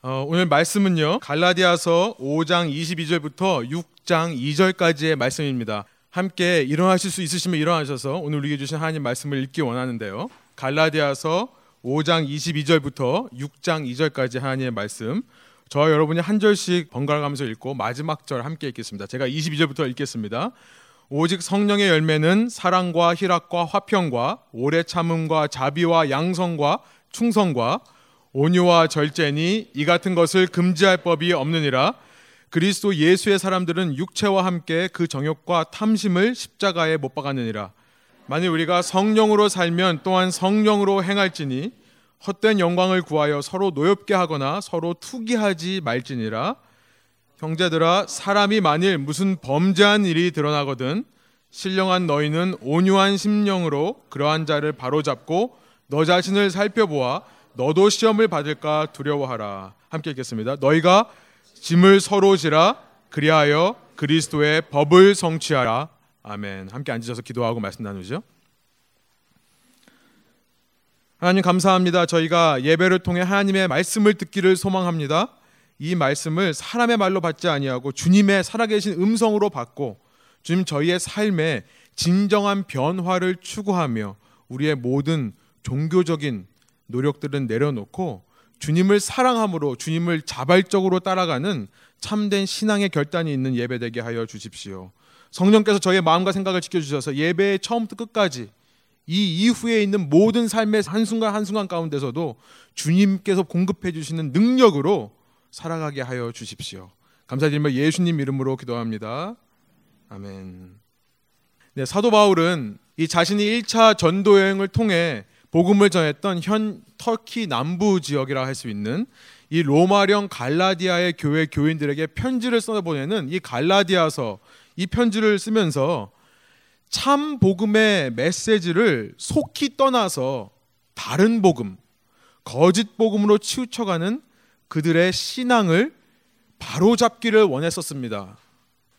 어, 오늘 말씀은요 갈라디아서 5장 22절부터 6장 2절까지의 말씀입니다. 함께 일어나실 수 있으시면 일어나셔서 오늘 우리에게 주신 하나님 말씀을 읽기 원하는데요. 갈라디아서 5장 22절부터 6장 2절까지 하나님의 말씀. 저와 여러분이 한 절씩 번갈아 가면서 읽고 마지막 절 함께 읽겠습니다. 제가 22절부터 읽겠습니다. 오직 성령의 열매는 사랑과 희락과 화평과 오래 참음과 자비와 양성과 충성과 온유와 절제니 이 같은 것을 금지할 법이 없느니라. 그리스도 예수의 사람들은 육체와 함께 그 정욕과 탐심을 십자가에 못 박았느니라. 만일 우리가 성령으로 살면 또한 성령으로 행할지니 헛된 영광을 구하여 서로 노엽게 하거나 서로 투기하지 말지니라. 형제들아 사람이 만일 무슨 범죄한 일이 드러나거든 신령한 너희는 온유한 심령으로 그러한 자를 바로잡고 너 자신을 살펴보아 너도 시험을 받을까 두려워하라. 함께 읽겠습니다. 너희가 짐을 서로 지라 그리하여 그리스도의 법을 성취하라. 아멘. 함께 앉으셔서 기도하고 말씀 나누죠. 하나님 감사합니다. 저희가 예배를 통해 하나님의 말씀을 듣기를 소망합니다. 이 말씀을 사람의 말로 받지 아니하고 주님의 살아계신 음성으로 받고 주님 저희의 삶에 진정한 변화를 추구하며 우리의 모든 종교적인 노력들은 내려놓고 주님을 사랑함으로 주님을 자발적으로 따라가는 참된 신앙의 결단이 있는 예배되게 하여 주십시오. 성령께서 저의 마음과 생각을 지켜주셔서 예배의 처음부터 끝까지 이 이후에 있는 모든 삶의 한순간 한순간 가운데서도 주님께서 공급해 주시는 능력으로 살아가게 하여 주십시오. 감사드리며 예수님 이름으로 기도합니다. 아멘. 네, 사도 바울은 이 자신이 1차 전도 여행을 통해 복음을 전했던 현 터키 남부 지역이라 할 수 있는 이 로마령 갈라디아의 교회 교인들에게 편지를 써 보내는 이 갈라디아서 이 편지를 쓰면서 참 복음의 메시지를 속히 떠나서 다른 복음, 거짓 복음으로 치우쳐가는 그들의 신앙을 바로잡기를 원했었습니다.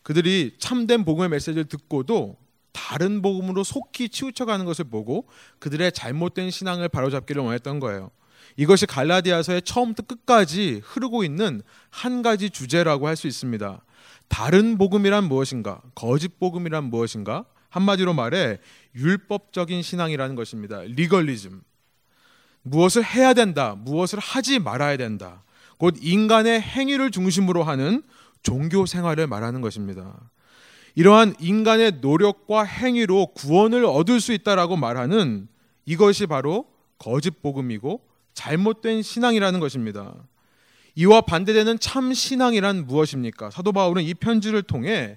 그들이 참된 복음의 메시지를 듣고도 다른 복음으로 속히 치우쳐가는 것을 보고 그들의 잘못된 신앙을 바로잡기를 원했던 거예요. 이것이 갈라디아서의 처음부터 끝까지 흐르고 있는 한 가지 주제라고 할 수 있습니다. 다른 복음이란 무엇인가? 거짓 복음이란 무엇인가? 한마디로 말해 율법적인 신앙이라는 것입니다. 리걸리즘. 무엇을 해야 된다, 무엇을 하지 말아야 된다. 곧 인간의 행위를 중심으로 하는 종교 생활을 말하는 것입니다. 이러한 인간의 노력과 행위로 구원을 얻을 수 있다라고 말하는 이것이 바로 거짓 복음이고 잘못된 신앙이라는 것입니다. 이와 반대되는 참 신앙이란 무엇입니까? 사도 바울은 이 편지를 통해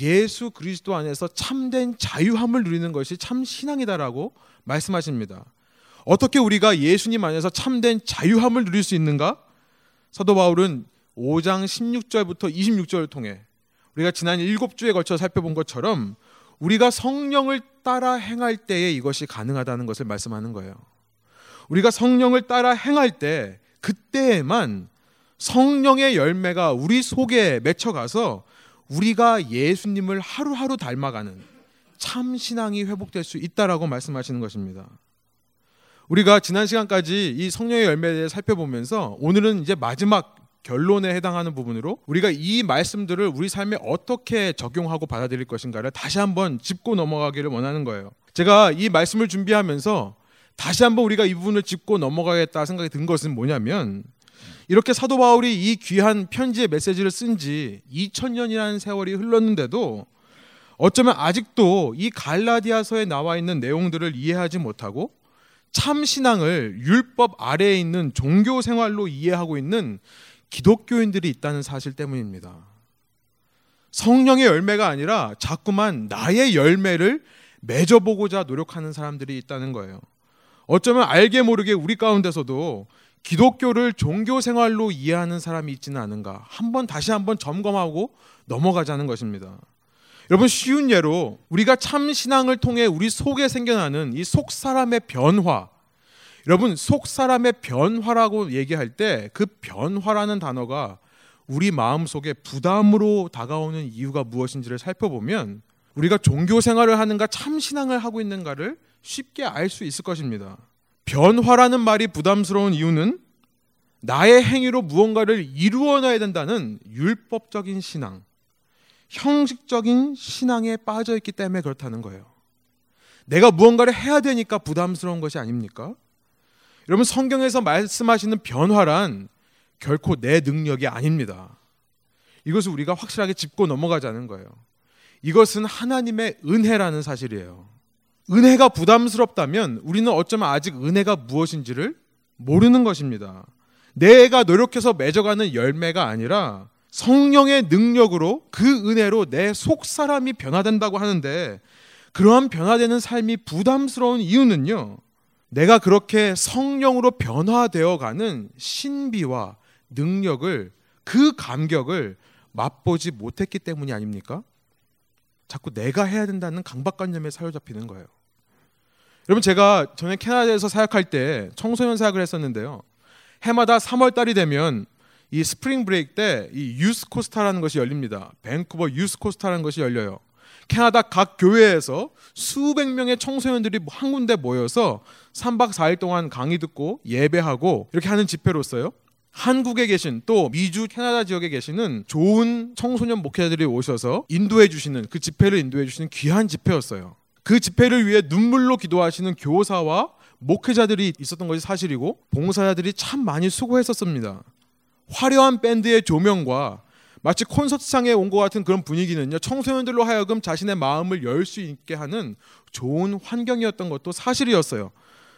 예수 그리스도 안에서 참된 자유함을 누리는 것이 참 신앙이다라고 말씀하십니다. 어떻게 우리가 예수님 안에서 참된 자유함을 누릴 수 있는가? 사도 바울은 5장 16절부터 26절을 통해 우리가 지난 일곱 주에 걸쳐 살펴본 것처럼 우리가 성령을 따라 행할 때에 이것이 가능하다는 것을 말씀하는 거예요. 우리가 성령을 따라 행할 때 그때에만 성령의 열매가 우리 속에 맺혀가서 우리가 예수님을 하루하루 닮아가는 참 신앙이 회복될 수 있다라고 말씀하시는 것입니다. 우리가 지난 시간까지 이 성령의 열매에 대해 살펴보면서 오늘은 이제 마지막 결론에 해당하는 부분으로 우리가 이 말씀들을 우리 삶에 어떻게 적용하고 받아들일 것인가를 다시 한번 짚고 넘어가기를 원하는 거예요. 제가 이 말씀을 준비하면서 다시 한번 우리가 이 부분을 짚고 넘어가겠다 생각이 든 것은 뭐냐면 이렇게 사도 바울이 이 귀한 편지의 메시지를 쓴 지 2000년이라는 세월이 흘렀는데도 어쩌면 아직도 이 갈라디아서에 나와 있는 내용들을 이해하지 못하고 참 신앙을 율법 아래에 있는 종교 생활로 이해하고 있는 기독교인들이 있다는 사실 때문입니다. 성령의 열매가 아니라 자꾸만 나의 열매를 맺어보고자 노력하는 사람들이 있다는 거예요. 어쩌면 알게 모르게 우리 가운데서도 기독교를 종교 생활로 이해하는 사람이 있지는 않은가. 한번 다시 한번 점검하고 넘어가자는 것입니다. 여러분 쉬운 예로 우리가 참 신앙을 통해 우리 속에 생겨나는 이 속 사람의 변화, 여러분 속 사람의 변화라고 얘기할 때 그 변화라는 단어가 우리 마음 속에 부담으로 다가오는 이유가 무엇인지를 살펴보면 우리가 종교 생활을 하는가 참 신앙을 하고 있는가를 쉽게 알 수 있을 것입니다. 변화라는 말이 부담스러운 이유는 나의 행위로 무언가를 이루어놔야 된다는 율법적인 신앙, 형식적인 신앙에 빠져 있기 때문에 그렇다는 거예요. 내가 무언가를 해야 되니까 부담스러운 것이 아닙니까? 여러분 성경에서 말씀하시는 변화란 결코 내 능력이 아닙니다. 이것을 우리가 확실하게 짚고 넘어가자는 거예요. 이것은 하나님의 은혜라는 사실이에요. 은혜가 부담스럽다면 우리는 어쩌면 아직 은혜가 무엇인지를 모르는 것입니다. 내가 노력해서 맺어가는 열매가 아니라 성령의 능력으로 그 은혜로 내 속 사람이 변화된다고 하는데 그러한 변화되는 삶이 부담스러운 이유는요. 내가 그렇게 성령으로 변화되어 가는 신비와 능력을 그 감격을 맛보지 못했기 때문이 아닙니까? 자꾸 내가 해야 된다는 강박관념에 사로잡히는 거예요. 여러분 제가 전에 캐나다에서 사역할 때 청소년 사역을 했었는데요. 해마다 3월 달이 되면 이 spring break 때 이 유스 코스타라는 것이 열립니다. 밴쿠버 유스 코스타라는 것이 열려요. 캐나다 각 교회에서 수백 명의 청소년들이 한 군데 모여서 3박 4일 동안 강의 듣고 예배하고 이렇게 하는 집회로서요. 한국에 계신 또 미주 캐나다 지역에 계시는 좋은 청소년 목회자들이 오셔서 인도해 주시는 그 집회를 인도해 주시는 귀한 집회였어요. 그 집회를 위해 눈물로 기도하시는 교사와 목회자들이 있었던 것이 사실이고 봉사자들이 참 많이 수고했었습니다. 화려한 밴드의 조명과 마치 콘서트장에 온 것 같은 그런 분위기는요 청소년들로 하여금 자신의 마음을 열 수 있게 하는 좋은 환경이었던 것도 사실이었어요.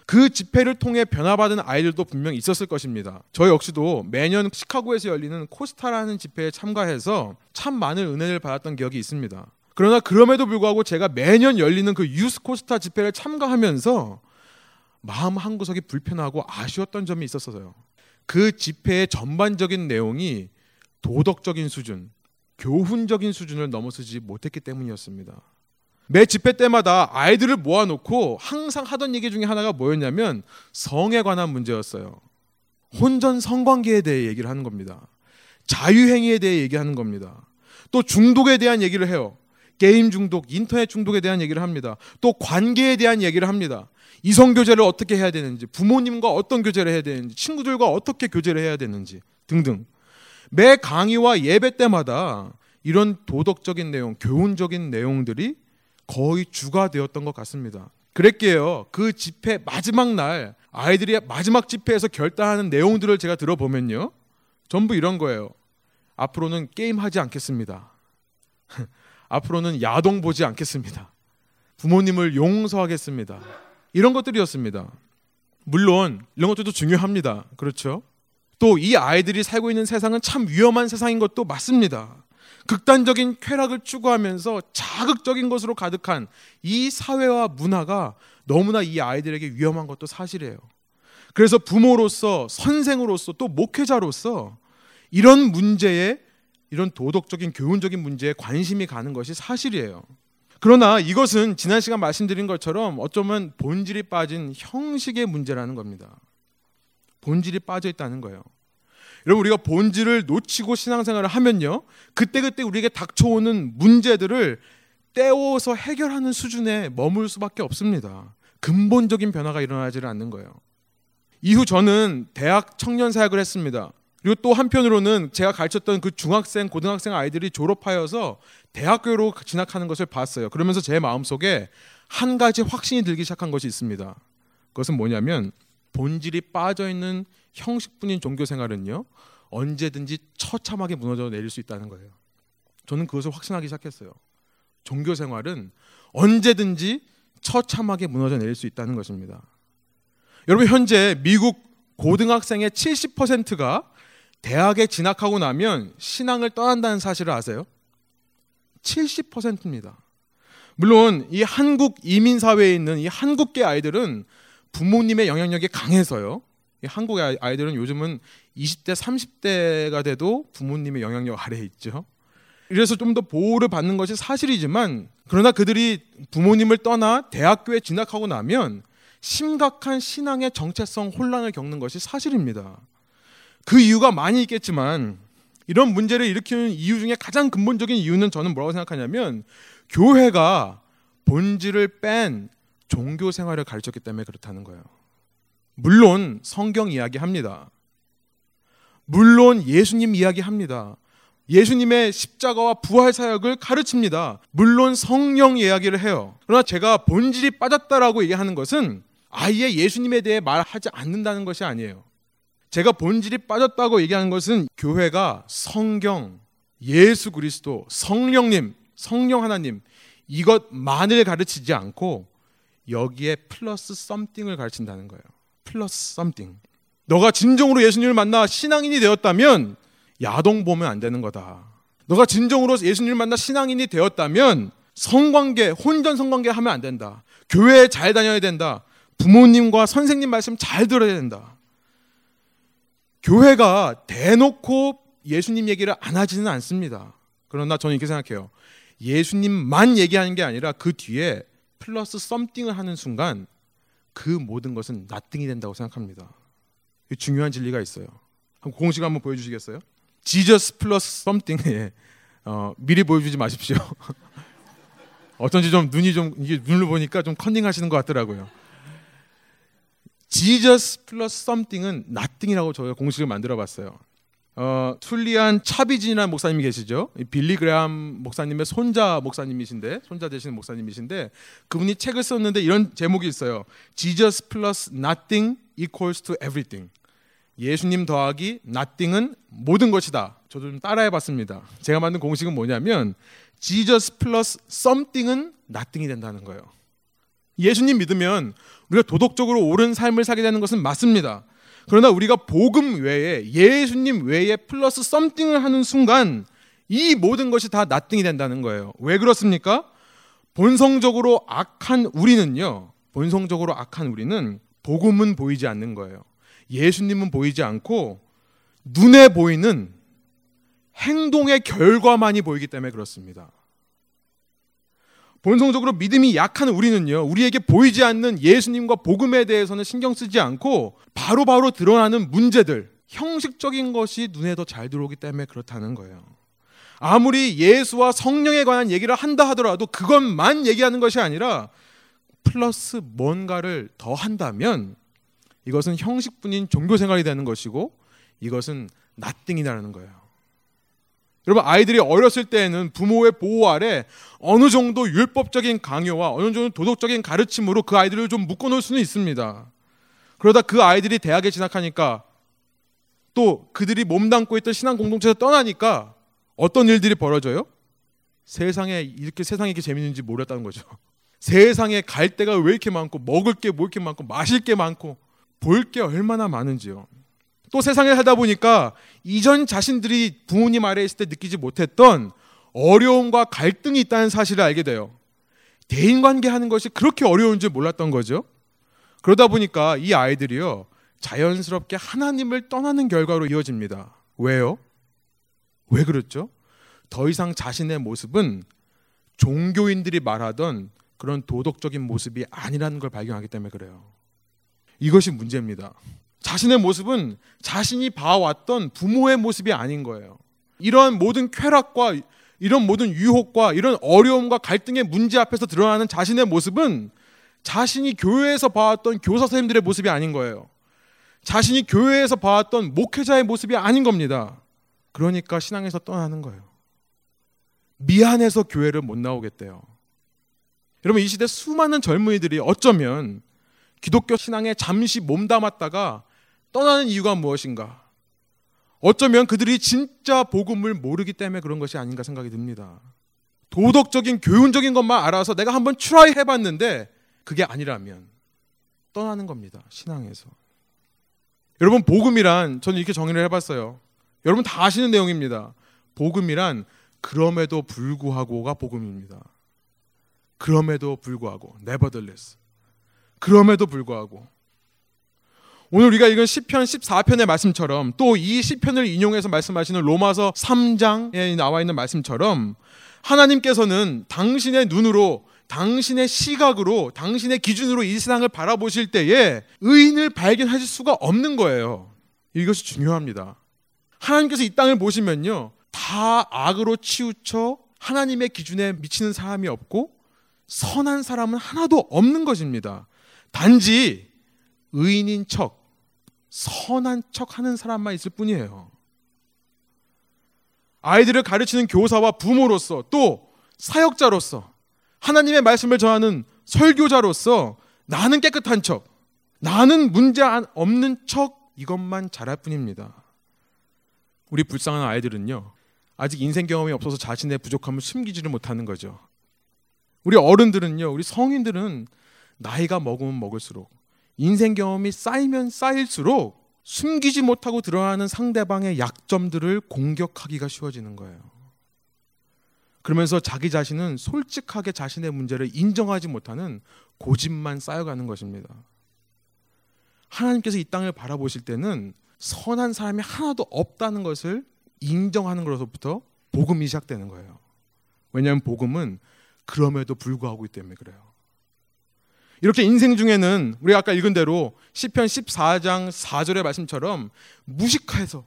그 집회를 통해 변화받은 아이들도 분명히 있었을 것입니다. 저 역시도 매년 시카고에서 열리는 코스타라는 집회에 참가해서 참 많은 은혜를 받았던 기억이 있습니다. 그러나 그럼에도 불구하고 제가 매년 열리는 그 유스 코스타 집회를 참가하면서 마음 한 구석이 불편하고 아쉬웠던 점이 있었어요. 그 집회의 전반적인 내용이 도덕적인 수준, 교훈적인 수준을 넘어서지 못했기 때문이었습니다. 매 집회 때마다 아이들을 모아놓고 항상 하던 얘기 중에 하나가 뭐였냐면 성에 관한 문제였어요. 혼전 성관계에 대해 얘기를 하는 겁니다. 자유행위에 대해 얘기하는 겁니다. 또 중독에 대한 얘기를 해요. 게임 중독, 인터넷 중독에 대한 얘기를 합니다. 또 관계에 대한 얘기를 합니다. 이성 교제를 어떻게 해야 되는지, 부모님과 어떤 교제를 해야 되는지, 친구들과 어떻게 교제를 해야 되는지 등등. 매 강의와 예배 때마다 이런 도덕적인 내용, 교훈적인 내용들이 거의 주가 되었던 것 같습니다. 그랬게요. 그 집회 마지막 날 아이들이 마지막 집회에서 결단하는 내용들을 제가 들어보면요. 전부 이런 거예요. 앞으로는 게임하지 않겠습니다. 앞으로는 야동 보지 않겠습니다. 부모님을 용서하겠습니다. 이런 것들이었습니다. 물론 이런 것들도 중요합니다. 그렇죠? 또 이 아이들이 살고 있는 세상은 참 위험한 세상인 것도 맞습니다. 극단적인 쾌락을 추구하면서 자극적인 것으로 가득한 이 사회와 문화가 너무나 이 아이들에게 위험한 것도 사실이에요. 그래서 부모로서 선생으로서 또 목회자로서 이런 문제에 이런 도덕적인 교훈적인 문제에 관심이 가는 것이 사실이에요. 그러나 이것은 지난 시간 말씀드린 것처럼 어쩌면 본질이 빠진 형식의 문제라는 겁니다. 본질이 빠져 있다는 거예요. 여러분 우리가 본질을 놓치고 신앙생활을 하면요. 그때그때 우리에게 닥쳐오는 문제들을 떼어서 해결하는 수준에 머물 수밖에 없습니다. 근본적인 변화가 일어나지를 않는 거예요. 이후 저는 대학 청년 사역을 했습니다. 그리고 또 한편으로는 제가 가르쳤던 그 중학생, 고등학생 아이들이 졸업하여서 대학교로 진학하는 것을 봤어요. 그러면서 제 마음속에 한 가지 확신이 들기 시작한 것이 있습니다. 그것은 뭐냐면 본질이 빠져 있는 형식뿐인 종교 생활은요 언제든지 처참하게 무너져 내릴 수 있다는 거예요. 저는 그것을 확신하기 시작했어요. 종교 생활은 언제든지 처참하게 무너져 내릴 수 있다는 것입니다. 여러분 현재 미국 고등학생의 70%가 대학에 진학하고 나면 신앙을 떠난다는 사실을 아세요? 70%입니다. 물론 이 한국 이민 사회에 있는 이 한국계 아이들은 부모님의 영향력이 강해서요. 한국의 아이들은 요즘은 20대, 30대가 돼도 부모님의 영향력 아래에 있죠. 그래서 좀 더 보호를 받는 것이 사실이지만 그러나 그들이 부모님을 떠나 대학교에 진학하고 나면 심각한 신앙의 정체성 혼란을 겪는 것이 사실입니다. 그 이유가 많이 있겠지만 이런 문제를 일으키는 이유 중에 가장 근본적인 이유는 저는 뭐라고 생각하냐면 교회가 본질을 뺀 종교 생활을 가르쳤기 때문에 그렇다는 거예요. 물론 성경 이야기 합니다. 물론 예수님 이야기 합니다. 예수님의 십자가와 부활 사역을 가르칩니다. 물론 성령 이야기를 해요. 그러나 제가 본질이 빠졌다라고 얘기하는 것은 아예 예수님에 대해 말하지 않는다는 것이 아니에요. 제가 본질이 빠졌다고 얘기하는 것은 교회가 성경, 예수 그리스도, 성령님, 성령 하나님 이것만을 가르치지 않고 여기에 플러스 썸띵을 가르친다는 거예요. 플러스 썸띵. 너가 진정으로 예수님을 만나 신앙인이 되었다면 야동 보면 안 되는 거다. 너가 진정으로 예수님을 만나 신앙인이 되었다면 성관계, 혼전 성관계 하면 안 된다. 교회에 잘 다녀야 된다. 부모님과 선생님 말씀 잘 들어야 된다. 교회가 대놓고 예수님 얘기를 안 하지는 않습니다. 그러나 저는 이렇게 생각해요. 예수님만 얘기하는 게 아니라 그 뒤에 플러스 썸띵을 하는 순간 그 모든 것은 나띵이 된다고 생각합니다. 중요한 진리가 있어요. 공식 한번 보여주시겠어요? 지저스 플러스 썸띵 예. 어, 미리 보여주지 마십시오. 어쩐지 좀 눈이 좀 이게 눈을 보니까 좀 컨닝하시는 것 같더라고요. 지저스 플러스 썸띵은 나띵이라고 저희가 공식을 만들어봤어요. 어, 툴리안 차비진이라는 목사님이 계시죠. 빌리 그레함 목사님의 손자 목사님이신데 손자 되시는 목사님이신데 그분이 책을 썼는데 이런 제목이 있어요. Jesus plus nothing equals to everything. 예수님 더하기 nothing은 모든 것이다. 저도 좀 따라해봤습니다. 제가 만든 공식은 뭐냐면 Jesus plus something은 nothing이 된다는 거예요. 예수님 믿으면 우리가 도덕적으로 옳은 삶을 살게 되는 것은 맞습니다. 그러나 우리가 복음 외에 예수님 외에 플러스 썸띵을 하는 순간 이 모든 것이 다 나띵이 된다는 거예요. 왜 그렇습니까? 본성적으로 악한 우리는요. 본성적으로 악한 우리는 복음은 보이지 않는 거예요. 예수님은 보이지 않고 눈에 보이는 행동의 결과만이 보이기 때문에 그렇습니다. 본성적으로 믿음이 약한 우리는요, 우리에게 보이지 않는 예수님과 복음에 대해서는 신경 쓰지 않고 바로바로 바로 드러나는 문제들, 형식적인 것이 눈에 더 잘 들어오기 때문에 그렇다는 거예요. 아무리 예수와 성령에 관한 얘기를 한다 하더라도 그것만 얘기하는 것이 아니라 플러스 뭔가를 더 한다면 이것은 형식뿐인 종교 생활이 되는 것이고 이것은 나띵이라는 거예요. 여러분 아이들이 어렸을 때에는 부모의 보호 아래 어느 정도 율법적인 강요와 어느 정도 도덕적인 가르침으로 그 아이들을 좀 묶어놓을 수는 있습니다. 그러다 그 아이들이 대학에 진학하니까 또 그들이 몸담고 있던 신앙 공동체에서 떠나니까 어떤 일들이 벌어져요? 세상에 이렇게 세상이 이렇게 재밌는지 몰랐다는 거죠. 세상에 갈 데가 왜 이렇게 많고 먹을 게 뭐 이렇게 많고 마실 게 많고 볼 게 얼마나 많은지요. 또 세상에 살다 보니까 이전 자신들이 부모님 아래에 있을 때 느끼지 못했던 어려움과 갈등이 있다는 사실을 알게 돼요. 대인 관계 하는 것이 그렇게 어려운 줄 몰랐던 거죠. 그러다 보니까 이 아이들이요. 자연스럽게 하나님을 떠나는 결과로 이어집니다. 왜요? 왜 그렇죠? 더 이상 자신의 모습은 종교인들이 말하던 그런 도덕적인 모습이 아니라는 걸 발견하기 때문에 그래요. 이것이 문제입니다. 자신의 모습은 자신이 봐왔던 부모의 모습이 아닌 거예요. 이러한 모든 쾌락과 이런 모든 유혹과 이런 어려움과 갈등의 문제 앞에서 드러나는 자신의 모습은 자신이 교회에서 봐왔던 교사 선생님들의 모습이 아닌 거예요. 자신이 교회에서 봐왔던 목회자의 모습이 아닌 겁니다. 그러니까 신앙에서 떠나는 거예요. 미안해서 교회를 못 나오겠대요. 여러분 이 시대 수많은 젊은이들이 어쩌면 기독교 신앙에 잠시 몸담았다가 떠나는 이유가 무엇인가? 어쩌면 그들이 진짜 복음을 모르기 때문에 그런 것이 아닌가 생각이 듭니다. 도덕적인 교훈적인 것만 알아서 내가 한번 try 해봤는데 그게 아니라면 떠나는 겁니다. 신앙에서. 여러분 복음이란 저는 이렇게 정의를 해봤어요. 여러분 다 아시는 내용입니다. 복음이란 그럼에도 불구하고가 복음입니다. 그럼에도 불구하고 nevertheless. 그럼에도 불구하고 오늘 우리가 읽은 시편 14편의 말씀처럼 또 이 시편을 인용해서 말씀하시는 로마서 3장에 나와 있는 말씀처럼 하나님께서는 당신의 눈으로 당신의 시각으로 당신의 기준으로 이 세상을 바라보실 때에 의인을 발견하실 수가 없는 거예요. 이것이 중요합니다. 하나님께서 이 땅을 보시면요. 다 악으로 치우쳐 하나님의 기준에 미치는 사람이 없고 선한 사람은 하나도 없는 것입니다. 단지 의인인 척, 선한 척 하는 사람만 있을 뿐이에요. 아이들을 가르치는 교사와 부모로서 또 사역자로서 하나님의 말씀을 전하는 설교자로서 나는 깨끗한 척, 나는 문제 없는 척 이것만 잘할 뿐입니다. 우리 불쌍한 아이들은요. 아직 인생 경험이 없어서 자신의 부족함을 숨기지를 못하는 거죠. 우리 어른들은요. 우리 성인들은 나이가 먹으면 먹을수록 인생 경험이 쌓이면 쌓일수록 숨기지 못하고 드러나는 상대방의 약점들을 공격하기가 쉬워지는 거예요. 그러면서 자기 자신은 솔직하게 자신의 문제를 인정하지 못하는 고집만 쌓여가는 것입니다. 하나님께서 이 땅을 바라보실 때는 선한 사람이 하나도 없다는 것을 인정하는 것으로부터 복음이 시작되는 거예요. 왜냐하면 복음은 그럼에도 불구하고 때문에 그래요. 이렇게 인생 중에는 우리가 아까 읽은 대로 시편 14장 4절의 말씀처럼 무식해서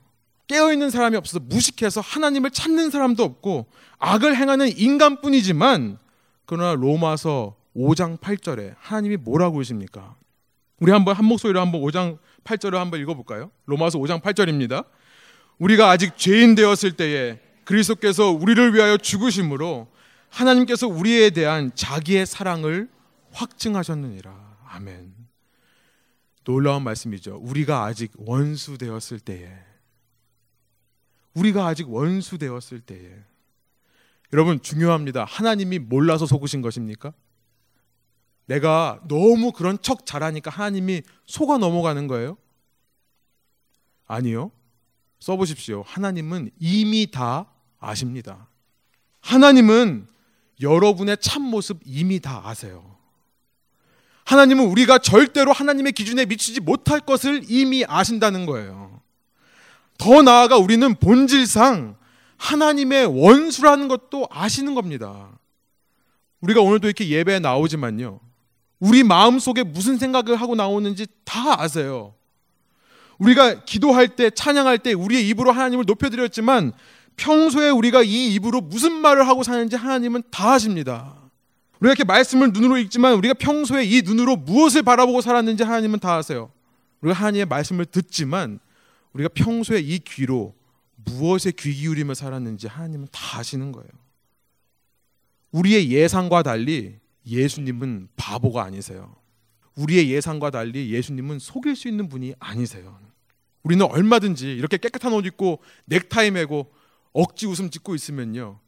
깨어 있는 사람이 없어서 무식해서 하나님을 찾는 사람도 없고 악을 행하는 인간뿐이지만 그러나 로마서 5장 8절에 하나님이 뭐라고 그러십니까? 우리 한번 한 목소리로 한번 5장 8절을 한번 읽어볼까요? 로마서 5장 8절입니다. 우리가 아직 죄인 되었을 때에 그리스도께서 우리를 위하여 죽으심으로 하나님께서 우리에 대한 자기의 사랑을 확증하셨느니라. 아멘. 놀라운 말씀이죠. 우리가 아직 원수 되었을 때에 우리가 아직 원수 되었을 때에 여러분 중요합니다. 하나님이 몰라서 속으신 것입니까? 내가 너무 그런 척 잘하니까 하나님이 속아 넘어가는 거예요? 아니요. 써보십시오. 하나님은 이미 다 아십니다. 하나님은 여러분의 참 모습 이미 다 아세요. 하나님은 우리가 절대로 하나님의 기준에 미치지 못할 것을 이미 아신다는 거예요. 더 나아가 우리는 본질상 하나님의 원수라는 것도 아시는 겁니다. 우리가 오늘도 이렇게 예배에 나오지만요. 우리 마음 속에 무슨 생각을 하고 나오는지 다 아세요. 우리가 기도할 때, 찬양할 때 우리의 입으로 하나님을 높여드렸지만 평소에 우리가 이 입으로 무슨 말을 하고 사는지 하나님은 다 아십니다. 우리가 이렇게 말씀을 눈으로 읽지만 우리가 평소에 이 눈으로 무엇을 바라보고 살았는지 하나님은 다 아세요. 우리가 하나님의 말씀을 듣지만 우리가 평소에 이 귀로 무엇에 귀 기울이며 살았는지 하나님은 다 아시는 거예요. 우리의 예상과 달리 예수님은 바보가 아니세요. 우리의 예상과 달리 예수님은 속일 수 있는 분이 아니세요. 우리는 얼마든지 이렇게 깨끗한 옷 입고 넥타이 매고 억지 웃음 짓고 있으면요.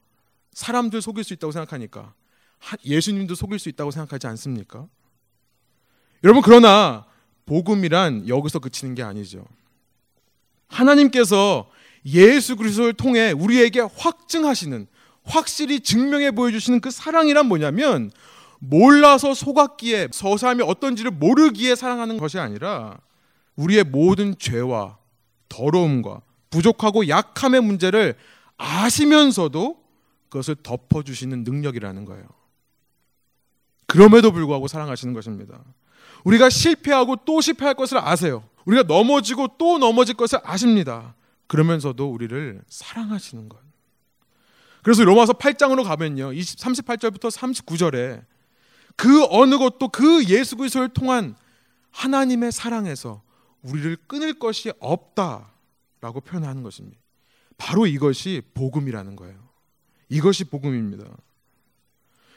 사람들 속일 수 있다고 생각하니까 예수님도 속일 수 있다고 생각하지 않습니까? 여러분 그러나 복음이란 여기서 그치는 게 아니죠. 하나님께서 예수 그리스도를 통해 우리에게 확증하시는 확실히 증명해 보여주시는 그 사랑이란 뭐냐면 몰라서 속았기에 저 사람이 어떤지를 모르기에 사랑하는 것이 아니라 우리의 모든 죄와 더러움과 부족하고 약함의 문제를 아시면서도 그것을 덮어주시는 능력이라는 거예요. 그럼에도 불구하고 사랑하시는 것입니다. 우리가 실패하고 또 실패할 것을 아세요. 우리가 넘어지고 또 넘어질 것을 아십니다. 그러면서도 우리를 사랑하시는 것. 그래서 로마서 8장으로 가면요. 20, 38절부터 39절에 그 어느 것도 그 예수 그리스도를 통한 하나님의 사랑에서 우리를 끊을 것이 없다라고 표현하는 것입니다. 바로 이것이 복음이라는 거예요. 이것이 복음입니다.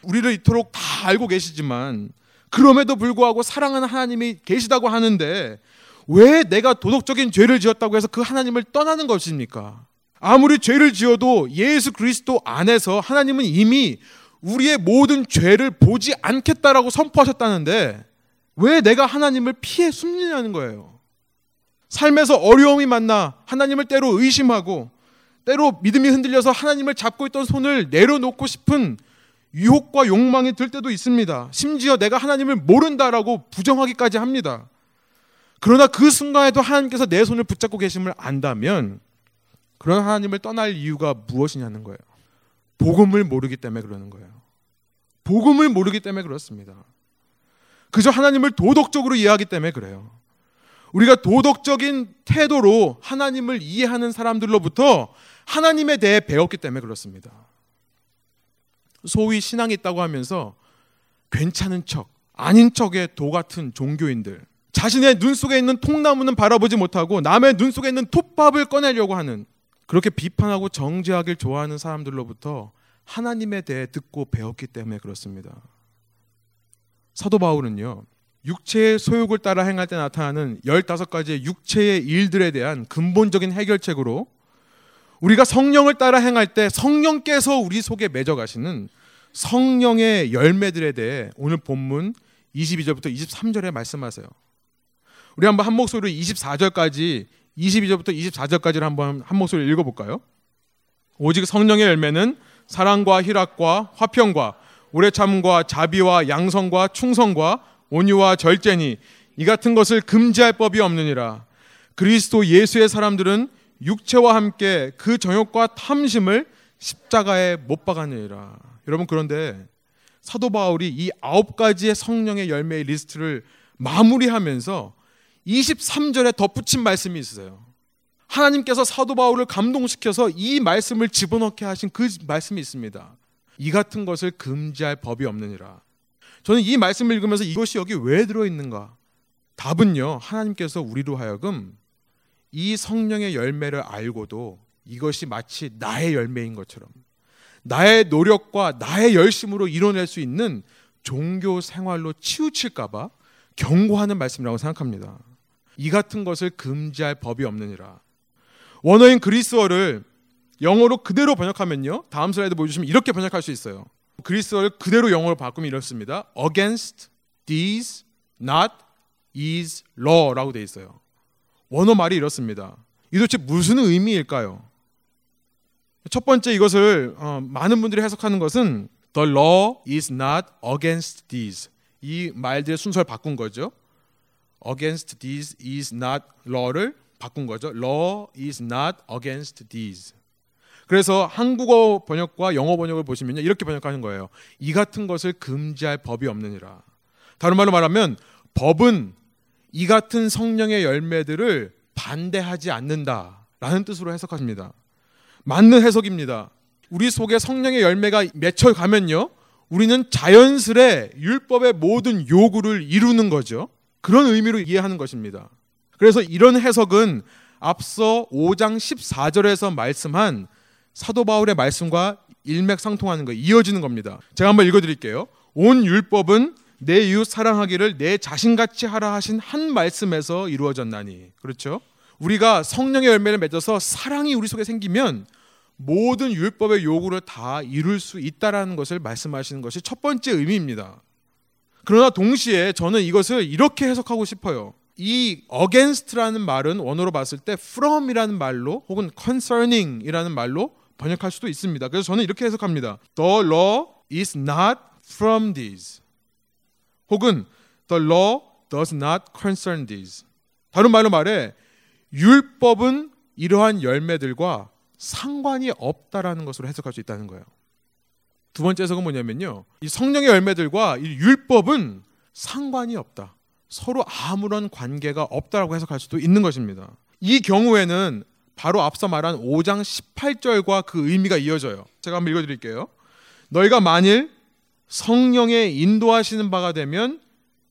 우리를 이토록 다 알고 계시지만 그럼에도 불구하고 사랑하는 하나님이 계시다고 하는데 왜 내가 도덕적인 죄를 지었다고 해서 그 하나님을 떠나는 것입니까? 아무리 죄를 지어도 예수 그리스도 안에서 하나님은 이미 우리의 모든 죄를 보지 않겠다라고 선포하셨다는데 왜 내가 하나님을 피해 숨기냐는 거예요. 삶에서 어려움이 만나 하나님을 때로 의심하고 때로 믿음이 흔들려서 하나님을 잡고 있던 손을 내려놓고 싶은 유혹과 욕망이 들 때도 있습니다. 심지어 내가 하나님을 모른다라고 부정하기까지 합니다. 그러나 그 순간에도 하나님께서 내 손을 붙잡고 계심을 안다면 그런 하나님을 떠날 이유가 무엇이냐는 거예요. 복음을 모르기 때문에 그러는 거예요. 복음을 모르기 때문에 그렇습니다. 그저 하나님을 도덕적으로 이해하기 때문에 그래요. 우리가 도덕적인 태도로 하나님을 이해하는 사람들로부터 하나님에 대해 배웠기 때문에 그렇습니다. 소위 신앙이 있다고 하면서 괜찮은 척, 아닌 척의 도 같은 종교인들, 자신의 눈 속에 있는 통나무는 바라보지 못하고 남의 눈 속에 있는 톱밥을 꺼내려고 하는 그렇게 비판하고 정죄하길 좋아하는 사람들로부터 하나님에 대해 듣고 배웠기 때문에 그렇습니다. 사도 바울은요. 육체의 소욕을 따라 행할 때 나타나는 15가지의 육체의 일들에 대한 근본적인 해결책으로 우리가 성령을 따라 행할 때 성령께서 우리 속에 맺어 가시는 성령의 열매들에 대해 오늘 본문 22절부터 23절에 말씀하세요. 우리 한번 한 목소리로 24절까지 22절부터 24절까지를 한번 한 목소리로 읽어 볼까요? 오직 성령의 열매는 사랑과 희락과 화평과 오래 참과 자비와 양성과 충성과 온유와 절제니 이 같은 것을 금지할 법이 없느니라. 그리스도 예수의 사람들은 육체와 함께 그 정욕과 탐심을 십자가에 못 박았느니라. 여러분 그런데 사도 바울이 이 아홉 가지의 성령의 열매의 리스트를 마무리하면서 23절에 덧붙인 말씀이 있어요. 하나님께서 사도 바울을 감동시켜서 이 말씀을 집어넣게 하신 그 말씀이 있습니다. 이 같은 것을 금지할 법이 없느니라. 저는 이 말씀을 읽으면서 이것이 여기 왜 들어 있는가? 답은요. 하나님께서 우리로 하여금 이 성령의 열매를 알고도 이것이 마치 나의 열매인 것처럼 나의 노력과 나의 열심으로 이뤄낼 수 있는 종교 생활로 치우칠까봐 경고하는 말씀이라고 생각합니다. 이 같은 것을 금지할 법이 없느니라. 원어인 그리스어를 영어로 그대로 번역하면요. 다음 슬라이드 보여주시면 이렇게 번역할 수 있어요. 그리스어를 그대로 영어로 바꾸면 이렇습니다. Against these not is law라고 돼 있어요. 원어 말이 이렇습니다. 이 도대체 무슨 의미일까요? 첫 번째 이것을 어, 많은 분들이 해석하는 것은 the law is not against these 이 말들의 순서를 바꾼 거죠. against these is not law를 바꾼 거죠. law is not against these. 그래서 한국어 번역과 영어 번역을 보시면 이렇게 번역하는 거예요. 이 같은 것을 금지할 법이 없느니라. 다른 말로 말하면 법은 이 같은 성령의 열매들을 반대하지 않는다라는 뜻으로 해석합니다. 맞는 해석입니다. 우리 속에 성령의 열매가 맺혀 가면요. 우리는 자연스레 율법의 모든 요구를 이루는 거죠. 그런 의미로 이해하는 것입니다. 그래서 이런 해석은 앞서 5장 14절에서 말씀한 사도 바울의 말씀과 일맥상통하는 거 이어지는 겁니다. 제가 한번 읽어 드릴게요. 온 율법은 내 이웃 사랑하기를 내 자신같이 하라 하신 한 말씀에서 이루어졌나니. 그렇죠? 우리가 성령의 열매를 맺어서 사랑이 우리 속에 생기면 모든 율법의 요구를 다 이룰 수 있다라는 것을 말씀하시는 것이 첫 번째 의미입니다. 그러나 동시에 저는 이것을 이렇게 해석하고 싶어요. 이 against라는 말은 원어로 봤을 때 from이라는 말로 혹은 concerning이라는 말로 번역할 수도 있습니다. 그래서 저는 이렇게 해석합니다. The law is not from these. 혹은 the law does not concern these. 다른 말로 말해 율법은 이러한 열매들과 상관이 없다라는 것으로 해석할 수 있다는 거예요. 두 번째 해석은 뭐냐면요. 이 성령의 열매들과 이 율법은 상관이 없다. 서로 아무런 관계가 없다라고 해석할 수도 있는 것입니다. 이 경우에는 바로 앞서 말한 5장 18절과 그 의미가 이어져요. 제가 한번 읽어 드릴게요. 너희가 만일 성령의 인도하시는 바가 되면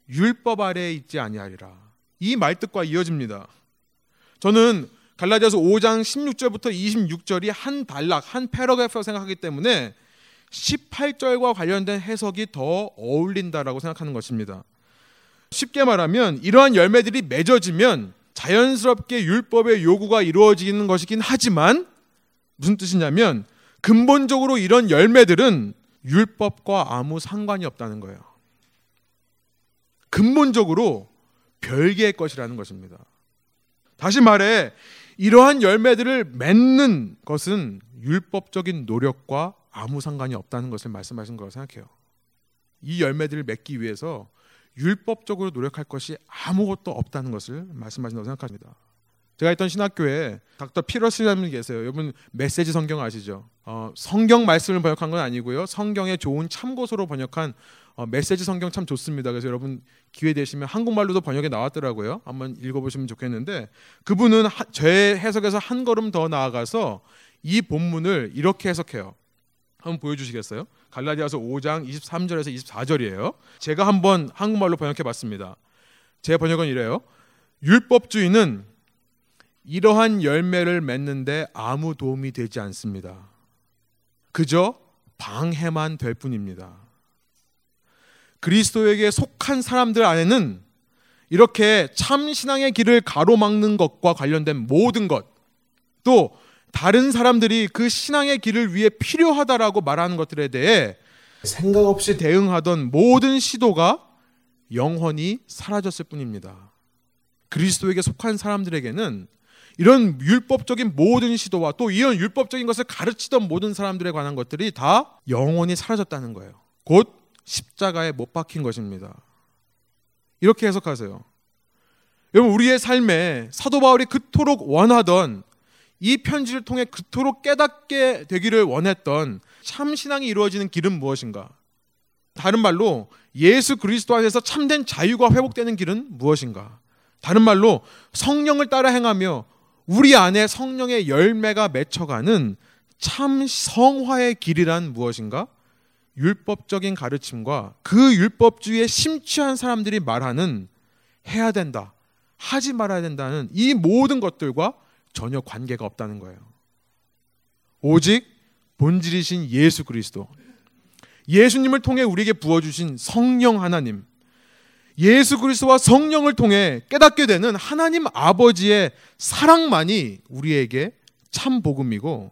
율법 아래에 있지 아니하리라. 이 말뜻과 이어집니다. 저는 갈라디아서 5장 16절부터 26절이 한 단락, 한 paragraph라고 생각하기 때문에 18절과 관련된 해석이 더 어울린다라고 생각하는 것입니다. 쉽게 말하면 이러한 열매들이 맺어지면 자연스럽게 율법의 요구가 이루어지는 것이긴 하지만 무슨 뜻이냐면 근본적으로 이런 열매들은 율법과 아무 상관이 없다는 거예요. 근본적으로 별개의 것이라는 것입니다. 다시 말해 이러한 열매들을 맺는 것은 율법적인 노력과 아무 상관이 없다는 것을 말씀하신 거라고 생각해요. 이 열매들을 맺기 위해서 율법적으로 노력할 것이 아무것도 없다는 것을 말씀하신다고 생각합니다. 제가 있던 신학교에 닥터 피러스라는 계세요. 여러분 메시지 성경 아시죠? 어, 성경 말씀을 번역한 건 아니고요. 성경의 좋은 참고서로 번역한 어, 메시지 성경 참 좋습니다. 그래서 여러분 기회 되시면 한국말로도 번역에 나왔더라고요. 한번 읽어보시면 좋겠는데 그분은 하, 제 해석에서 한 걸음 더 나아가서 이 본문을 이렇게 해석해요. 한번 보여주시겠어요? 갈라디아서 5장 23절에서 24절이에요. 제가 한번 한국말로 번역해 봤습니다. 제 번역은 이래요. 율법주의는 이러한 열매를 맺는데 아무 도움이 되지 않습니다. 그저 방해만 될 뿐입니다. 그리스도에게 속한 사람들 안에는 이렇게 참 신앙의 길을 가로막는 것과 관련된 모든 것, 또 다른 사람들이 그 신앙의 길을 위해 필요하다라고 말하는 것들에 대해 생각 없이 대응하던 모든 시도가 영원히 사라졌을 뿐입니다. 그리스도에게 속한 사람들에게는 이런 율법적인 모든 시도와 또 이런 율법적인 것을 가르치던 모든 사람들에 관한 것들이 다 영원히 사라졌다는 거예요. 곧 십자가에 못 박힌 것입니다. 이렇게 해석하세요. 여러분 우리의 삶에 사도 바울이 그토록 원하던 이 편지를 통해 그토록 깨닫게 되기를 원했던 참 신앙이 이루어지는 길은 무엇인가? 다른 말로 예수 그리스도 안에서 참된 자유가 회복되는 길은 무엇인가? 다른 말로 성령을 따라 행하며 우리 안에 성령의 열매가 맺혀가는 참 성화의 길이란 무엇인가? 율법적인 가르침과 그 율법주의에 심취한 사람들이 말하는 해야 된다, 하지 말아야 된다는 이 모든 것들과 전혀 관계가 없다는 거예요. 오직 본질이신 예수 그리스도, 예수님을 통해 우리에게 부어주신 성령 하나님, 예수 그리스도와 성령을 통해 깨닫게 되는 하나님 아버지의 사랑만이 우리에게 참 복음이고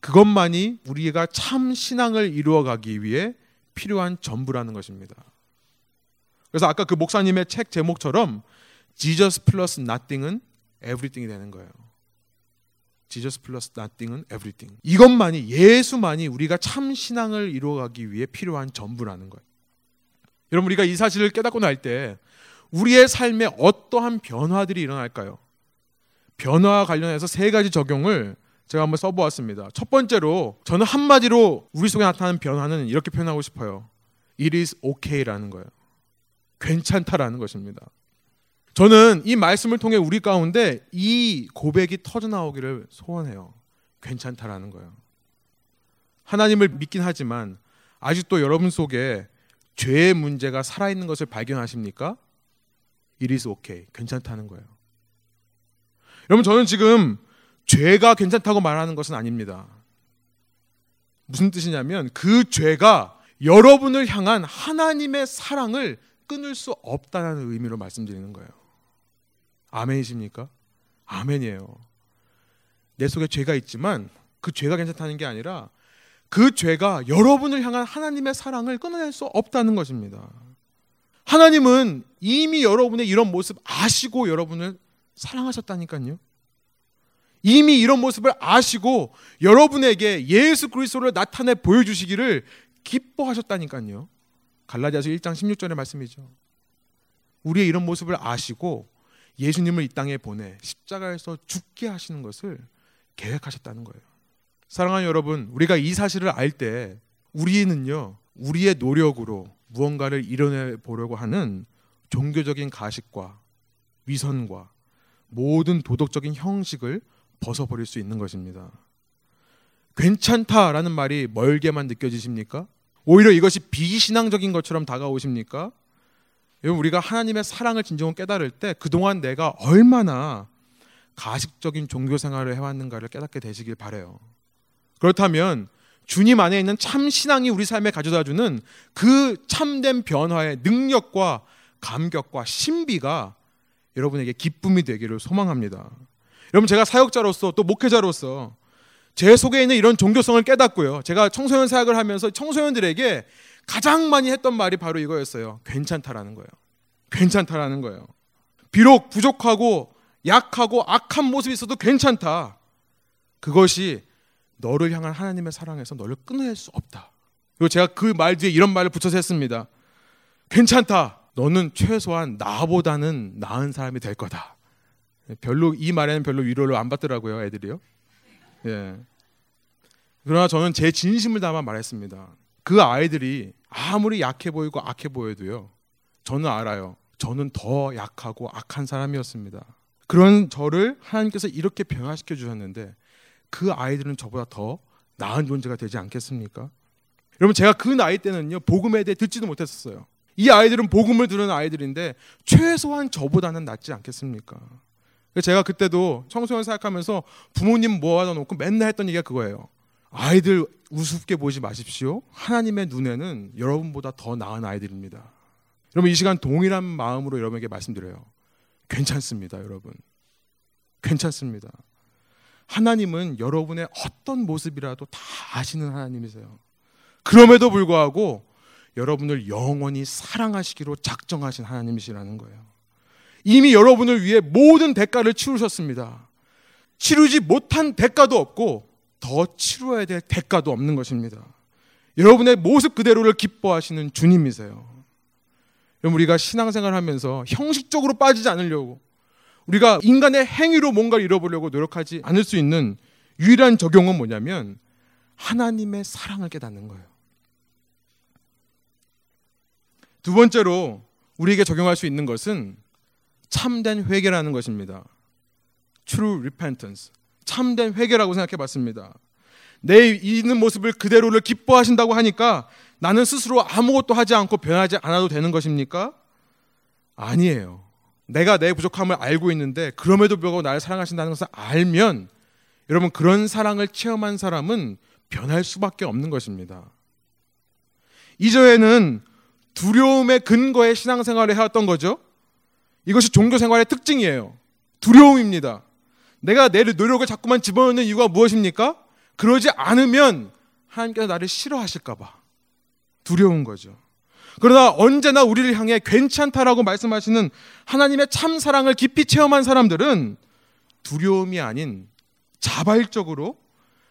그것만이 우리가 참 신앙을 이루어가기 위해 필요한 전부라는 것입니다. 그래서 아까 그 목사님의 책 제목처럼 Jesus plus nothing은 everything이 되는 거예요. Jesus plus nothing은 everything. 이것만이 예수만이 우리가 참 신앙을 이루어가기 위해 필요한 전부라는 거예요. 여러분 우리가 이 사실을 깨닫고 날 때 우리의 삶에 어떠한 변화들이 일어날까요? 변화와 관련해서 세 가지 적용을 제가 한번 써보았습니다. 첫 번째로 저는 한마디로 우리 속에 나타나는 변화는 이렇게 표현하고 싶어요. It is okay라는 거예요. 괜찮다라는 것입니다. 저는 이 말씀을 통해 우리 가운데 이 고백이 터져 나오기를 소원해요. 괜찮다라는 거예요. 하나님을 믿긴 하지만 아직도 여러분 속에 죄의 문제가 살아있는 것을 발견하십니까? It is okay. 괜찮다는 거예요. 여러분, 저는 지금 죄가 괜찮다고 말하는 것은 아닙니다. 무슨 뜻이냐면 그 죄가 여러분을 향한 하나님의 사랑을 끊을 수 없다는 의미로 말씀드리는 거예요. 아멘이십니까? 아멘이에요. 내 속에 죄가 있지만 그 죄가 괜찮다는 게 아니라 그 죄가 여러분을 향한 하나님의 사랑을 끊어낼 수 없다는 것입니다. 하나님은 이미 여러분의 이런 모습 아시고 여러분을 사랑하셨다니까요. 이미 이런 모습을 아시고 여러분에게 예수 그리스도를 나타내 보여주시기를 기뻐하셨다니까요. 갈라디아서 1장 16절의 말씀이죠. 우리의 이런 모습을 아시고 예수님을 이 땅에 보내 십자가에서 죽게 하시는 것을 계획하셨다는 거예요. 사랑하는 여러분, 우리가 이 사실을 알 때 우리는요, 우리의 노력으로 무언가를 이뤄내 보려고 하는 종교적인 가식과 위선과 모든 도덕적인 형식을 벗어버릴 수 있는 것입니다. 괜찮다라는 말이 멀게만 느껴지십니까? 오히려 이것이 비신앙적인 것처럼 다가오십니까? 여러분 우리가 하나님의 사랑을 진정으로 깨달을 때 그동안 내가 얼마나 가식적인 종교 생활을 해왔는가를 깨닫게 되시길 바래요. 그렇다면 주님 안에 있는 참 신앙이 우리 삶에 가져다 주는 그 참된 변화의 능력과 감격과 신비가 여러분에게 기쁨이 되기를 소망합니다. 여러분 제가 사역자로서 또 목회자로서 제 속에 있는 이런 종교성을 깨닫고요. 제가 청소년 사역을 하면서 청소년들에게 가장 많이 했던 말이 바로 이거였어요. 괜찮다라는 거예요. 괜찮다라는 거예요. 비록 부족하고 약하고 악한 모습이 있어도 괜찮다. 그것이 너를 향한 하나님의 사랑에서 너를 끊어낼 수 없다. 그리고 제가 그 말 뒤에 이런 말을 붙여서 했습니다. 괜찮다. 너는 최소한 나보다는 나은 사람이 될 거다. 별로 이 말에는 별로 위로를 안 받더라고요, 애들이요. 예. 그러나 저는 제 진심을 담아 말했습니다. 그 아이들이 아무리 약해 보이고 악해 보여도요. 저는 알아요. 저는 더 약하고 악한 사람이었습니다. 그런 저를 하나님께서 이렇게 변화시켜 주셨는데 그 아이들은 저보다 더 나은 존재가 되지 않겠습니까? 여러분 제가 그 나이 때는요 복음에 대해 듣지도 못했었어요. 이 아이들은 복음을 들은 아이들인데 최소한 저보다는 낫지 않겠습니까? 제가 그때도 청소년 생각하면서 부모님 모아다 놓고 맨날 했던 얘기가 그거예요. 아이들 우습게 보지 마십시오. 하나님의 눈에는 여러분보다 더 나은 아이들입니다. 여러분 이 시간 동일한 마음으로 여러분에게 말씀드려요. 괜찮습니다, 여러분. 괜찮습니다. 하나님은 여러분의 어떤 모습이라도 다 아시는 하나님이세요. 그럼에도 불구하고 여러분을 영원히 사랑하시기로 작정하신 하나님이시라는 거예요. 이미 여러분을 위해 모든 대가를 치르셨습니다. 치르지 못한 대가도 없고 더 치러야 될 대가도 없는 것입니다. 여러분의 모습 그대로를 기뻐하시는 주님이세요. 우리가 신앙생활 하면서 형식적으로 빠지지 않으려고 우리가 인간의 행위로 뭔가를 잃어보려고 노력하지 않을 수 있는 유일한 적용은 뭐냐면 하나님의 사랑을 깨닫는 거예요. 두 번째로 우리에게 적용할 수 있는 것은 참된 회개라는 것입니다. True repentance. 참된 회개라고 생각해 봤습니다. 내 있는 모습을 그대로를 기뻐하신다고 하니까 나는 스스로 아무것도 하지 않고 변하지 않아도 되는 것입니까? 아니에요. 내가 내 부족함을 알고 있는데 그럼에도 불구하고 나를 사랑하신다는 것을 알면 여러분 그런 사랑을 체험한 사람은 변할 수밖에 없는 것입니다. 이전에는 두려움의 근거에 신앙생활을 해왔던 거죠. 이것이 종교생활의 특징이에요. 두려움입니다. 내가 내 노력을 자꾸만 집어넣는 이유가 무엇입니까? 그러지 않으면 하나님께서 나를 싫어하실까봐 두려운 거죠. 그러나 언제나 우리를 향해 괜찮다라고 말씀하시는 하나님의 참 사랑을 깊이 체험한 사람들은 두려움이 아닌 자발적으로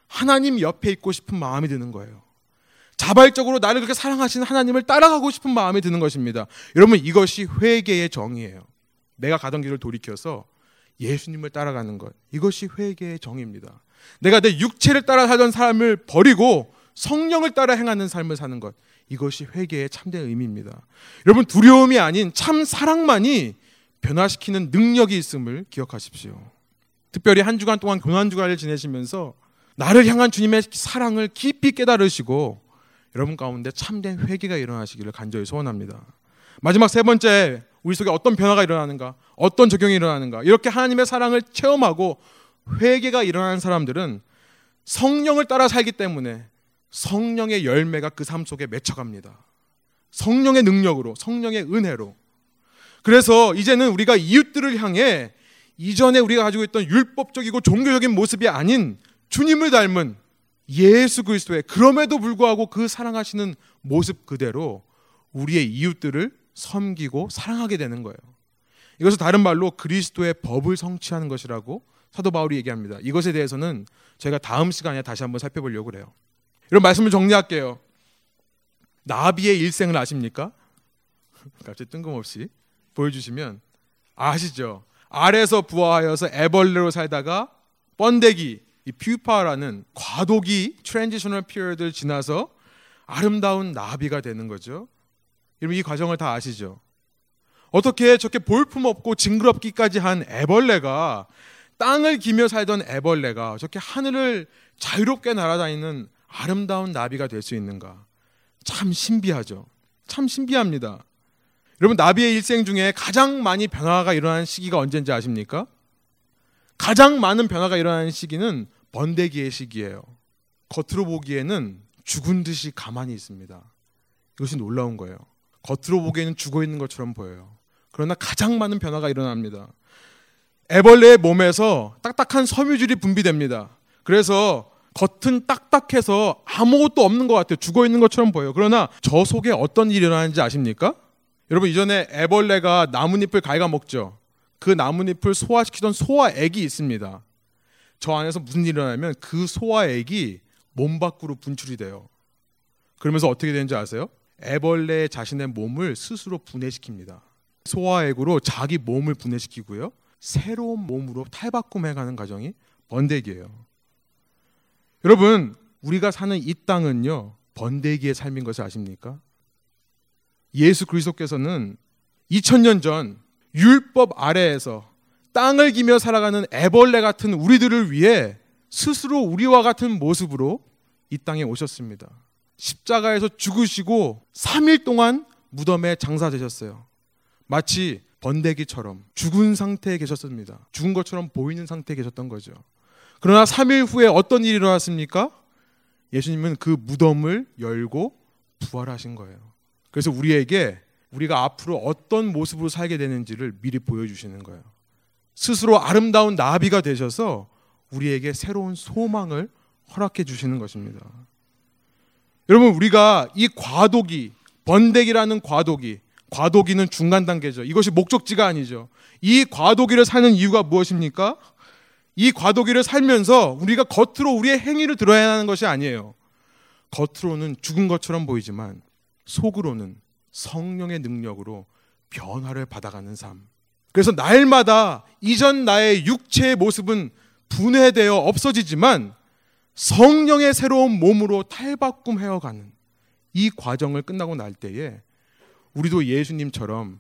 하나님 옆에 있고 싶은 마음이 드는 거예요. 자발적으로 나를 그렇게 사랑하시는 하나님을 따라가고 싶은 마음이 드는 것입니다. 여러분 이것이 회개의 정의예요. 내가 가던 길을 돌이켜서 예수님을 따라가는 것. 이것이 회개의 정의입니다. 내가 내 육체를 따라 살던 삶을 버리고 성령을 따라 행하는 삶을 사는 것. 이것이 회개의 참된 의미입니다. 여러분 두려움이 아닌 참 사랑만이 변화시키는 능력이 있음을 기억하십시오. 특별히 한 주간 동안 고난 주간을 지내시면서 나를 향한 주님의 사랑을 깊이 깨달으시고 여러분 가운데 참된 회개가 일어나시기를 간절히 소원합니다. 마지막 세 번째 우리 속에 어떤 변화가 일어나는가, 어떤 적용이 일어나는가 이렇게 하나님의 사랑을 체험하고 회개가 일어나는 사람들은 성령을 따라 살기 때문에 성령의 열매가 그 삶 속에 맺혀갑니다. 성령의 능력으로, 성령의 은혜로. 그래서 이제는 우리가 이웃들을 향해 이전에 우리가 가지고 있던 율법적이고 종교적인 모습이 아닌 주님을 닮은 예수 그리스도의 그럼에도 불구하고 그 사랑하시는 모습 그대로 우리의 이웃들을 섬기고 사랑하게 되는 거예요. 이것을 다른 말로 그리스도의 법을 성취하는 것이라고 사도 바울이 얘기합니다. 이것에 대해서는 제가 다음 시간에 다시 한번 살펴보려고 그래요. 이런 말씀을 정리할게요. 나비의 일생을 아십니까? 갑자기 뜬금없이 보여주시면 아시죠? 알에서 부화하여서 애벌레로 살다가 번데기, 이 pupa라는 과도기 transitional period를 지나서 아름다운 나비가 되는 거죠. 여러분 이 과정을 다 아시죠? 어떻게 저렇게 볼품없고 징그럽기까지 한 애벌레가 땅을 기며 살던 애벌레가 저렇게 하늘을 자유롭게 날아다니는 아름다운 나비가 될 수 있는가? 참 신비하죠. 참 신비합니다. 여러분 나비의 일생 중에 가장 많이 변화가 일어나는 시기가 언제인지 아십니까? 가장 많은 변화가 일어나는 시기는 번데기의 시기예요. 겉으로 보기에는 죽은 듯이 가만히 있습니다. 이것이 놀라운 거예요. 겉으로 보기에는 죽어 있는 것처럼 보여요. 그러나 가장 많은 변화가 일어납니다. 애벌레의 몸에서 딱딱한 섬유질이 분비됩니다. 그래서 겉은 딱딱해서 아무것도 없는 것 같아요. 죽어 있는 것처럼 보여요. 그러나 저 속에 어떤 일이 일어나는지 아십니까? 여러분 이전에 애벌레가 나뭇잎을 갉아먹죠. 그 나뭇잎을 소화시키던 소화액이 있습니다. 저 안에서 무슨 일이 일어나면 그 소화액이 몸 밖으로 분출이 돼요. 그러면서 어떻게 되는지 아세요? 애벌레 자신의 몸을 스스로 분해시킵니다. 소화액으로 자기 몸을 분해시키고요. 새로운 몸으로 탈바꿈해가는 과정이 번데기예요. 여러분, 우리가 사는 이 땅은요, 번데기의 삶인 것을 아십니까? 예수 그리스도께서는 2000년 전 율법 아래에서 땅을 기며 살아가는 애벌레 같은 우리들을 위해 스스로 우리와 같은 모습으로 이 땅에 오셨습니다. 십자가에서 죽으시고 3일 동안 무덤에 장사되셨어요. 마치 번데기처럼 죽은 상태에 계셨습니다. 죽은 것처럼 보이는 상태에 계셨던 거죠. 그러나 3일 후에 어떤 일이 일어났습니까? 예수님은 그 무덤을 열고 부활하신 거예요. 그래서 우리에게 우리가 앞으로 어떤 모습으로 살게 되는지를 미리 보여주시는 거예요. 스스로 아름다운 나비가 되셔서 우리에게 새로운 소망을 허락해 주시는 것입니다. 여러분 우리가 이 과도기 번데기라는 과도기 과도기는 중간 단계죠. 이것이 목적지가 아니죠. 이 과도기를 사는 이유가 무엇입니까? 이 과도기를 살면서 우리가 겉으로 우리의 행위를 드러야 하는 것이 아니에요. 겉으로는 죽은 것처럼 보이지만 속으로는 성령의 능력으로 변화를 받아가는 삶. 그래서 날마다 이전 나의 육체의 모습은 분해되어 없어지지만 성령의 새로운 몸으로 탈바꿈해어 가는 이 과정을 끝나고 날 때에 우리도 예수님처럼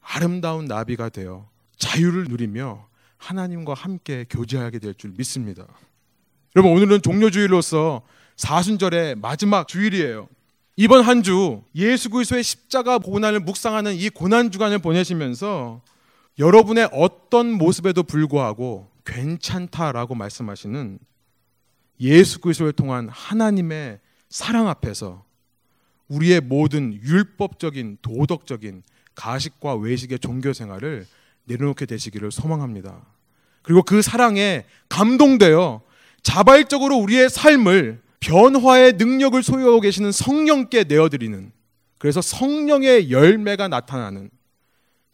아름다운 나비가 되어 자유를 누리며 하나님과 함께 교제하게 될 줄 믿습니다. 여러분 오늘은 종료주일로서 사순절의 마지막 주일이에요. 이번 한 주 예수 그리스도의 십자가 고난을 묵상하는 이 고난 주간을 보내시면서 여러분의 어떤 모습에도 불구하고 괜찮다라고 말씀하시는 예수 그리스도를 통한 하나님의 사랑 앞에서 우리의 모든 율법적인 도덕적인 가식과 외식의 종교 생활을 내려놓게 되시기를 소망합니다. 그리고 그 사랑에 감동되어 자발적으로 우리의 삶을 변화의 능력을 소유하고 계시는 성령께 내어드리는 그래서 성령의 열매가 나타나는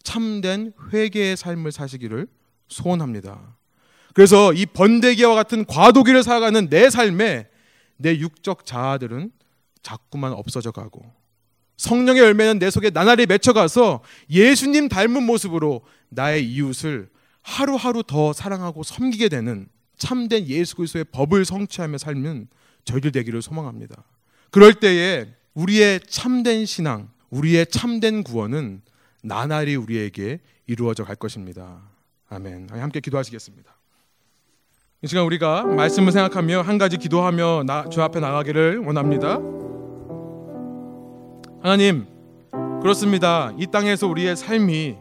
참된 회개의 삶을 사시기를 소원합니다. 그래서 이 번데기와 같은 과도기를 살아가는 내 삶에 내 육적 자아들은 자꾸만 없어져 가고 성령의 열매는 내 속에 나날이 맺혀가서 예수님 닮은 모습으로 나의 이웃을 하루하루 더 사랑하고 섬기게 되는 참된 예수 그리스도의 법을 성취하며 살면 저희들 되기를 소망합니다. 그럴 때에 우리의 참된 신앙, 우리의 참된 구원은 나날이 우리에게 이루어져 갈 것입니다. 아멘. 함께 기도하시겠습니다. 이 시간 우리가 말씀을 생각하며 한 가지 기도하며 나, 주 앞에 나가기를 원합니다. 하나님, 그렇습니다. 이 땅에서 우리의 삶이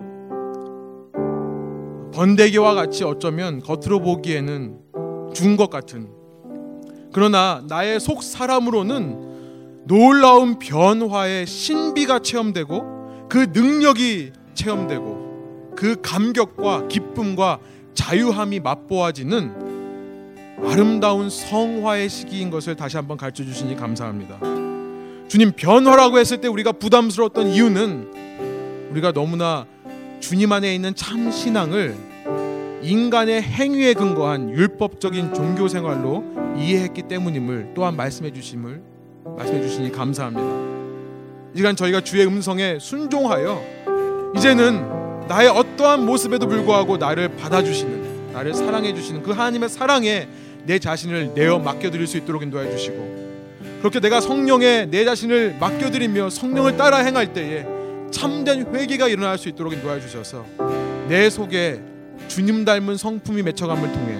번데기와 같이 어쩌면 겉으로 보기에는 죽은 것 같은 그러나 나의 속 사람으로는 놀라운 변화의 신비가 체험되고 그 능력이 체험되고 그 감격과 기쁨과 자유함이 맛보아지는 아름다운 성화의 시기인 것을 다시 한번 가르쳐 주시니 감사합니다. 주님 변화라고 했을 때 우리가 부담스러웠던 이유는 우리가 너무나 주님 안에 있는 참 신앙을 인간의 행위에 근거한 율법적인 종교 생활로 이해했기 때문임을 또한 말씀해 주심을 말씀해 주시니 감사합니다. 이 시간 저희가 주의 음성에 순종하여 이제는 나의 어떠한 모습에도 불구하고 나를 받아주시는 나를 사랑해 주시는 그 하나님의 사랑에 내 자신을 내어 맡겨드릴 수 있도록 인도해 주시고 그렇게 내가 성령에 내 자신을 맡겨드리며 성령을 따라 행할 때에 참된 회개가 일어날 수 있도록 인도해 주셔서 내 속에 주님 닮은 성품이 맺혀감을 통해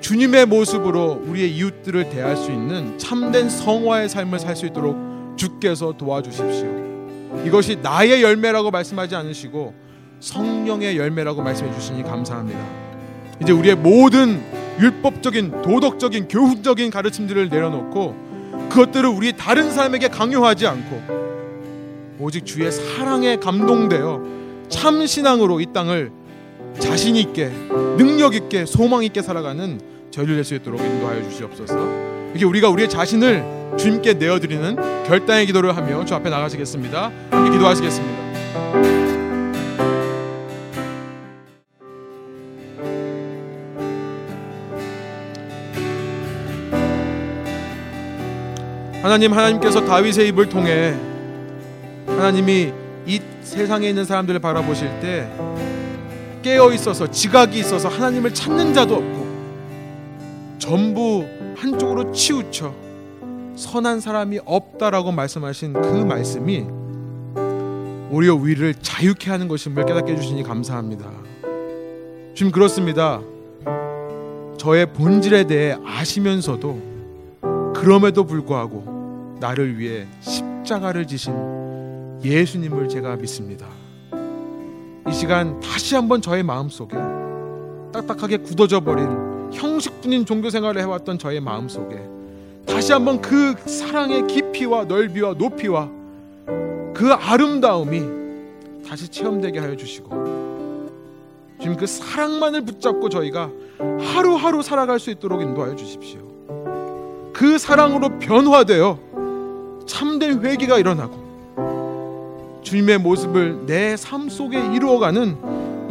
주님의 모습으로 우리의 이웃들을 대할 수 있는 참된 성화의 삶을 살 수 있도록 주께서 도와주십시오. 이것이 나의 열매라고 말씀하지 않으시고 성령의 열매라고 말씀해 주시니 감사합니다. 이제 우리의 모든 율법적인 도덕적인 교훈적인 가르침들을 내려놓고 그것들을 우리 다른 사람에게 강요하지 않고 오직 주의 사랑에 감동되어 참 신앙으로 이 땅을 자신 있게 능력 있게 소망 있게 살아가는 저희를 낼수 있도록 인도하여 주시옵소서. 이렇게 우리가 우리의 자신을 주님께 내어드리는 결단의 기도를 하며 주 앞에 나가시겠습니다. 기도하시겠습니다. 하나님 하나님께서 다윗의 입을 통해 하나님이 이 세상에 있는 사람들을 바라보실 때 깨어 있어서 지각이 있어서 하나님을 찾는 자도 없고 전부 한쪽으로 치우쳐 선한 사람이 없다라고 말씀하신 그 말씀이 오히려 우리를 자유케 하는 것임을 깨닫게 해주시니 감사합니다. 지금 그렇습니다. 저의 본질에 대해 아시면서도 그럼에도 불구하고 나를 위해 십자가를 지신 예수님을 제가 믿습니다. 이 시간 다시 한번 저의 마음 속에 딱딱하게 굳어져 버린 형식뿐인 종교 생활을 해왔던 저의 마음 속에 다시 한번 그 사랑의 깊이와 넓이와 높이와 그 아름다움이 다시 체험되게 하여 주시고 지금 그 사랑만을 붙잡고 저희가 하루하루 살아갈 수 있도록 인도하여 주십시오. 그 사랑으로 변화되어 참된 회개가 일어나고 주님의 모습을 내 삶 속에 이루어가는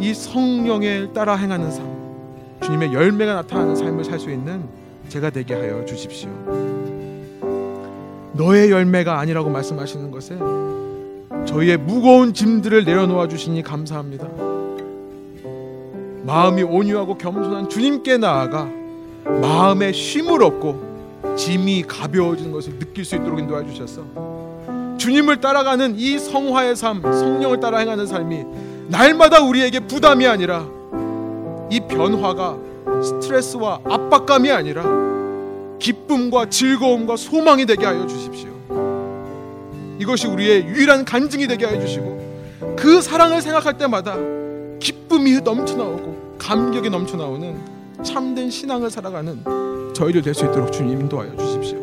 이 성령에 따라 행하는 삶, 주님의 열매가 나타나는 삶을 살 수 있는 제가 되게 하여 주십시오. 너의 열매가 아니라고 말씀하시는 것에 저희의 무거운 짐들을 내려놓아 주시니 감사합니다. 마음이 온유하고 겸손한 주님께 나아가 마음에 쉼을 얻고 짐이 가벼워지는 것을 느낄 수 있도록 인도해 주셔서 주님을 따라가는 이 성화의 삶, 성령을 따라 행하는 삶이 날마다 우리에게 부담이 아니라 이 변화가 스트레스와 압박감이 아니라 기쁨과 즐거움과 소망이 되게 하여 주십시오. 이것이 우리의 유일한 간증이 되게 하여 주시고 그 사랑을 생각할 때마다 기쁨이 넘쳐나오고 감격이 넘쳐나오는 참된 신앙을 살아가는 저희들 될 수 있도록 주님 인도하여 주십시오.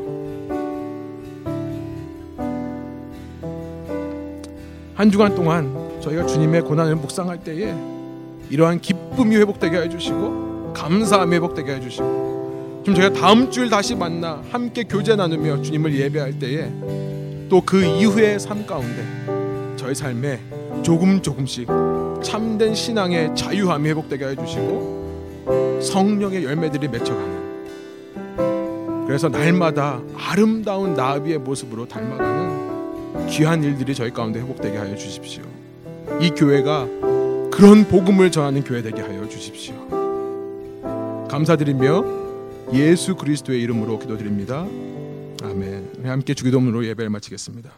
한 주간 동안 저희가 주님의 고난을 묵상할 때에 이러한 기쁨이 회복되게 해 주시고 감사함이 회복되게 해 주시고 좀 저희가 다음 주일 다시 만나 함께 교제 나누며 주님을 예배할 때에 또 그 이후의 삶 가운데 저희 삶에 조금 조금씩 참된 신앙의 자유함이 회복되게 해 주시고 성령의 열매들이 맺혀가는 그래서 날마다 아름다운 나비의 모습으로 닮아가는 귀한 일들이 저희 가운데 회복되게 하여 주십시오. 이 교회가 그런 복음을 전하는 교회 되게 하여 주십시오. 감사드리며 예수 그리스도의 이름으로 기도드립니다. 아멘. 함께 주기도문으로 예배를 마치겠습니다.